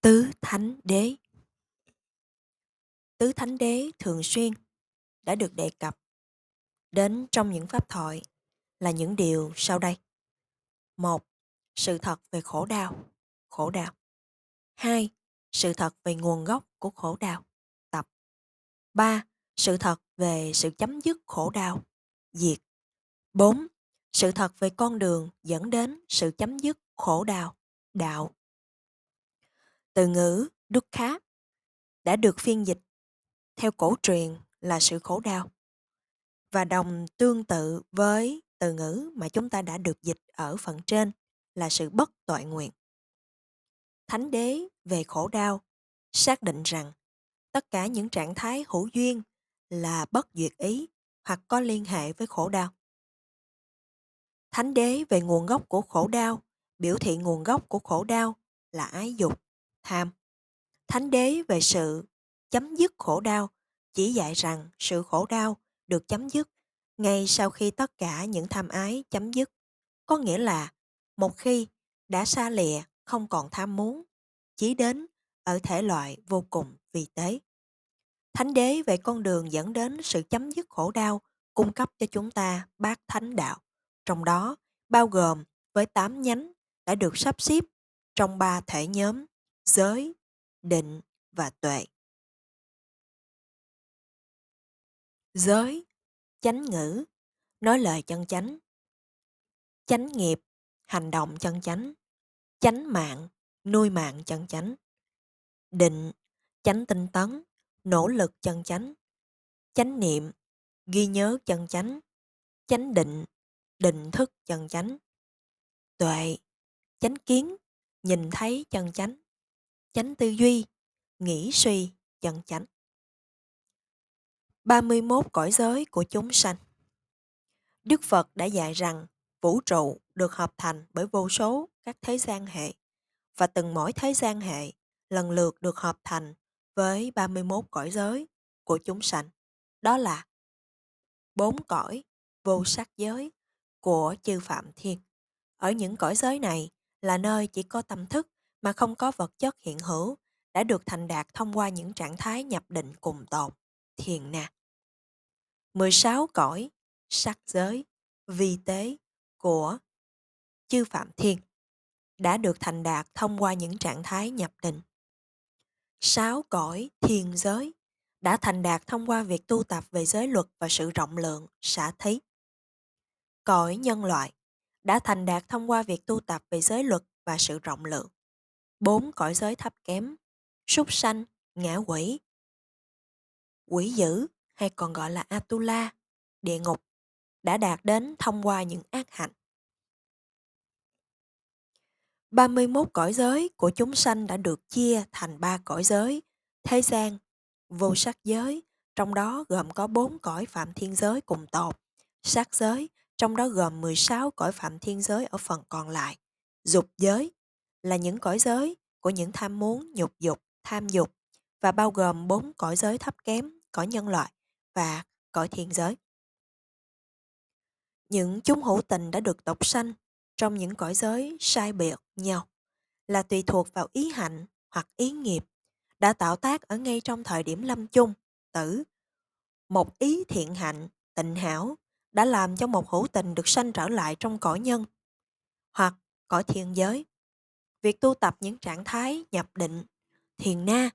Tứ Thánh Đế Tứ Thánh Đế thường xuyên đã được đề cập đến trong những pháp thoại là những điều sau đây. một Sự thật về khổ đau, khổ đau. hai Sự thật về nguồn gốc của khổ đau, tập. ba Sự thật về sự chấm dứt khổ đau, diệt. 4. Sự thật về con đường dẫn đến sự chấm dứt khổ đau, đạo. Từ ngữ dukkha đã được phiên dịch theo cổ truyền là sự khổ đau và đồng tương tự với từ ngữ mà chúng ta đã được dịch ở phần trên là sự bất tội nguyện. Thánh đế về khổ đau xác định rằng tất cả những trạng thái hữu duyên là bất duyệt ý hoặc có liên hệ với khổ đau. Thánh đế về nguồn gốc của khổ đau biểu thị nguồn gốc của khổ đau là ái dục, tham. Thánh đế về sự chấm dứt khổ đau chỉ dạy rằng sự khổ đau được chấm dứt ngay sau khi tất cả những tham ái chấm dứt. Có nghĩa là một khi đã xa lìa không còn tham muốn, chỉ đến ở thể loại vô cùng vì tế. Thánh đế về con đường dẫn đến sự chấm dứt khổ đau cung cấp cho chúng ta bát thánh đạo, trong đó bao gồm với tám nhánh đã được sắp xếp trong ba thể nhóm giới, định và tuệ. Giới, chánh ngữ, nói lời chân chánh. Chánh nghiệp, hành động chân chánh. Chánh mạng, nuôi mạng chân chánh. Định, chánh tinh tấn, nỗ lực chân chánh. Chánh niệm, ghi nhớ chân chánh. Chánh định, định thức chân chánh. Tuệ, chánh kiến, nhìn thấy chân chánh. Chánh tư duy, nghĩ suy chân chánh. 31 cõi giới của chúng sanh. Đức Phật đã dạy rằng vũ trụ được hợp thành bởi vô số các thế gian hệ và từng mỗi thế gian hệ lần lượt được hợp thành với 31 cõi giới của chúng sanh. Đó là bốn cõi vô sắc giới của chư Phạm Thiên. Ở những cõi giới này là nơi chỉ có tâm thức mà không có vật chất hiện hữu đã được thành đạt thông qua những trạng thái nhập định cùng tột, thiền nè. 16 cõi sắc giới vi tế của chư Phạm Thiên đã được thành đạt thông qua những trạng thái nhập định. Sáu cõi thiên giới đã thành đạt thông qua việc tu tập về giới luật và sự rộng lượng, xả thí. Cõi nhân loại đã thành đạt thông qua việc tu tập về giới luật và sự rộng lượng. Bốn cõi giới thấp kém, súc sanh, ngã quỷ, quỷ dữ hay còn gọi là Atula, địa ngục, đã đạt đến thông qua những ác hạnh. 31 cõi giới của chúng sanh đã được chia thành ba cõi giới, thế gian, vô sắc giới, trong đó gồm có bốn cõi phạm thiên giới cùng tột, sắc giới, trong đó gồm 16 cõi phạm thiên giới ở phần còn lại, dục giới là những cõi giới của những tham muốn, nhục dục, tham dục và bao gồm bốn cõi giới thấp kém, cõi nhân loại và cõi thiên giới. Những chúng hữu tình đã được tộc sanh trong những cõi giới sai biệt nhau là tùy thuộc vào ý hạnh hoặc ý nghiệp đã tạo tác ở ngay trong thời điểm lâm chung, tử. Một ý thiện hạnh, tịnh hảo đã làm cho một hữu tình được sanh trở lại trong cõi nhân hoặc cõi thiên giới. Việc tu tập những trạng thái nhập định, thiền na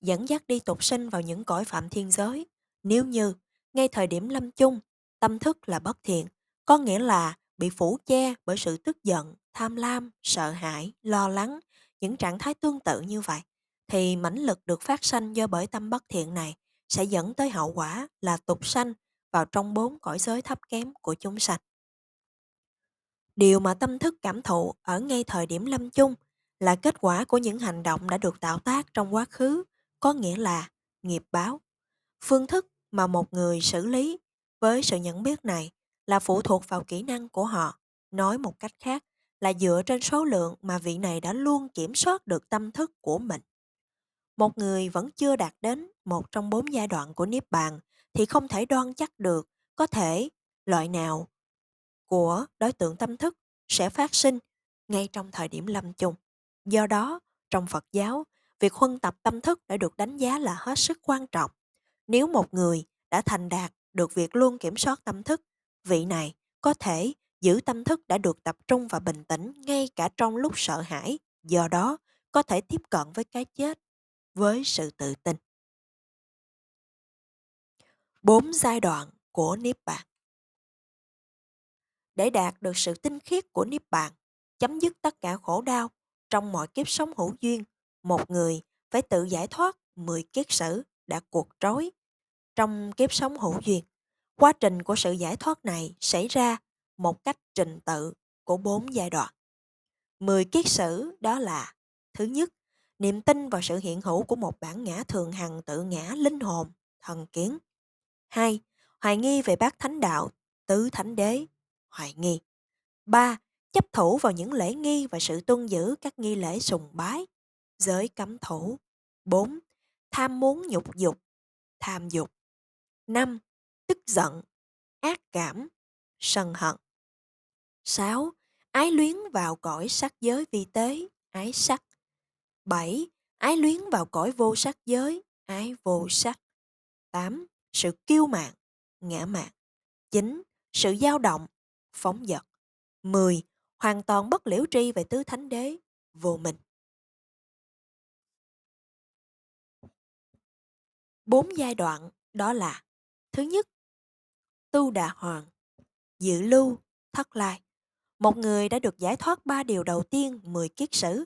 dẫn dắt đi tục sinh vào những cõi phạm thiên giới nếu như ngay thời điểm lâm chung tâm thức là bất thiện có nghĩa là bị phủ che bởi sự tức giận tham lam sợ hãi lo lắng những trạng thái tương tự như vậy thì mãnh lực được phát sanh do bởi tâm bất thiện này sẽ dẫn tới hậu quả là tục sanh vào trong bốn cõi giới thấp kém của chúng sanh. Điều mà tâm thức cảm thụ ở ngay thời điểm lâm chung là kết quả của những hành động đã được tạo tác trong quá khứ, có nghĩa là nghiệp báo. Phương thức mà một người xử lý với sự nhận biết này là phụ thuộc vào kỹ năng của họ. Nói một cách khác là dựa trên số lượng mà vị này đã luôn kiểm soát được tâm thức của mình. Một người vẫn chưa đạt đến một trong bốn giai đoạn của Niết Bàn thì không thể đoan chắc được có thể loại nào của đối tượng tâm thức sẽ phát sinh ngay trong thời điểm lâm chung. Do đó, trong Phật giáo, việc huân tập tâm thức đã được đánh giá là hết sức quan trọng. Nếu một người đã thành đạt được việc luôn kiểm soát tâm thức, vị này có thể giữ tâm thức đã được tập trung và bình tĩnh ngay cả trong lúc sợ hãi, do đó có thể tiếp cận với cái chết với sự tự tin. Bốn giai đoạn của Niết Bàn Để đạt được sự tinh khiết của Niết Bàn, chấm dứt tất cả khổ đau trong mọi kiếp sống hữu duyên, một người phải tự giải thoát 10 kiết sử đã cuộc trói trong kiếp sống hữu duyên. Quá trình của sự giải thoát này xảy ra một cách trình tự của bốn giai đoạn. 10 kiết sử đó là Thứ nhất, niềm tin vào sự hiện hữu của một bản ngã thường hằng tự ngã linh hồn, thần kiến. 2. Hoài nghi về bác thánh đạo, tứ thánh đế, hoài nghi. 3. Chấp thủ vào những lễ nghi và sự tuân giữ các nghi lễ sùng bái, giới cấm thủ. 4. Tham muốn nhục dục, tham dục. 5. Tức giận, ác cảm, sân hận. 6. Ái luyến vào cõi sắc giới vi tế, ái sắc. 7. Ái luyến vào cõi vô sắc giới, ái vô sắc. 8. Sự kiêu mạn, ngã mạn. 9. Sự dao động, phóng dật. 10. Hoàn toàn bất liễu tri về tứ thánh đế, vô minh. Bốn giai đoạn đó là Thứ nhất, tu đà hoàng, dự lưu, thất lai. Một người đã được giải thoát ba điều đầu tiên 10 kiết sử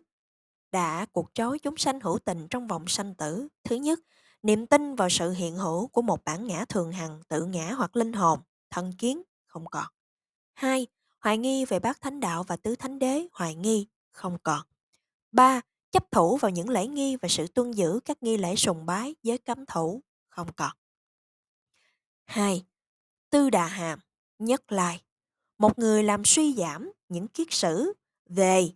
đã cuộc trói chúng sanh hữu tình trong vòng sanh tử. Thứ nhất, niềm tin vào sự hiện hữu của một bản ngã thường hằng, tự ngã hoặc linh hồn, thần kiến, không còn. Hai, hoài nghi về bát thánh đạo và tứ thánh đế, hoài nghi, không còn. Ba, chấp thủ vào những lễ nghi và sự tuân giữ các nghi lễ sùng bái, giới cấm thủ, không còn. Hai, tư đà hàm, nhất lai. Một người làm suy giảm những kiết sử về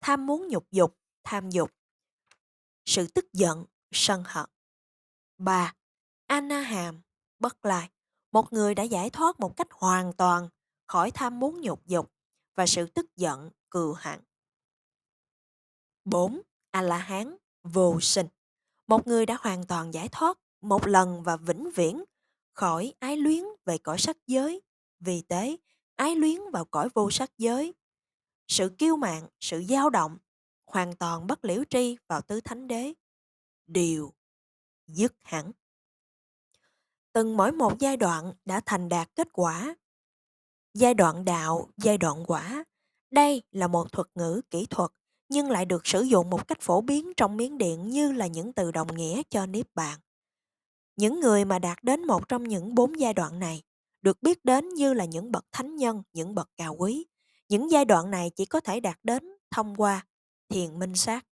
tham muốn nhục dục, tham dục, sự tức giận, sân hận. 3. Anna Hàm, bất lai, một người đã giải thoát một cách hoàn toàn khỏi tham muốn nhục dục và sự tức giận, cừu hận. 4. A-la-hán, vô sinh, một người đã hoàn toàn giải thoát một lần và vĩnh viễn khỏi ái luyến về cõi sắc giới, vì thế ái luyến vào cõi vô sắc giới. Sự kiêu mạn, sự dao động, hoàn toàn bất liễu tri vào tứ thánh đế. Điều dứt hẳn. Từng mỗi một giai đoạn đã thành đạt kết quả. Giai đoạn đạo, giai đoạn quả. Đây là một thuật ngữ kỹ thuật nhưng lại được sử dụng một cách phổ biến trong miếng điện như là những từ đồng nghĩa cho niết bàn. Những người mà đạt đến một trong những bốn giai đoạn này được biết đến như là những bậc thánh nhân, những bậc cao quý. Những giai đoạn này chỉ có thể đạt đến thông qua thiền minh sát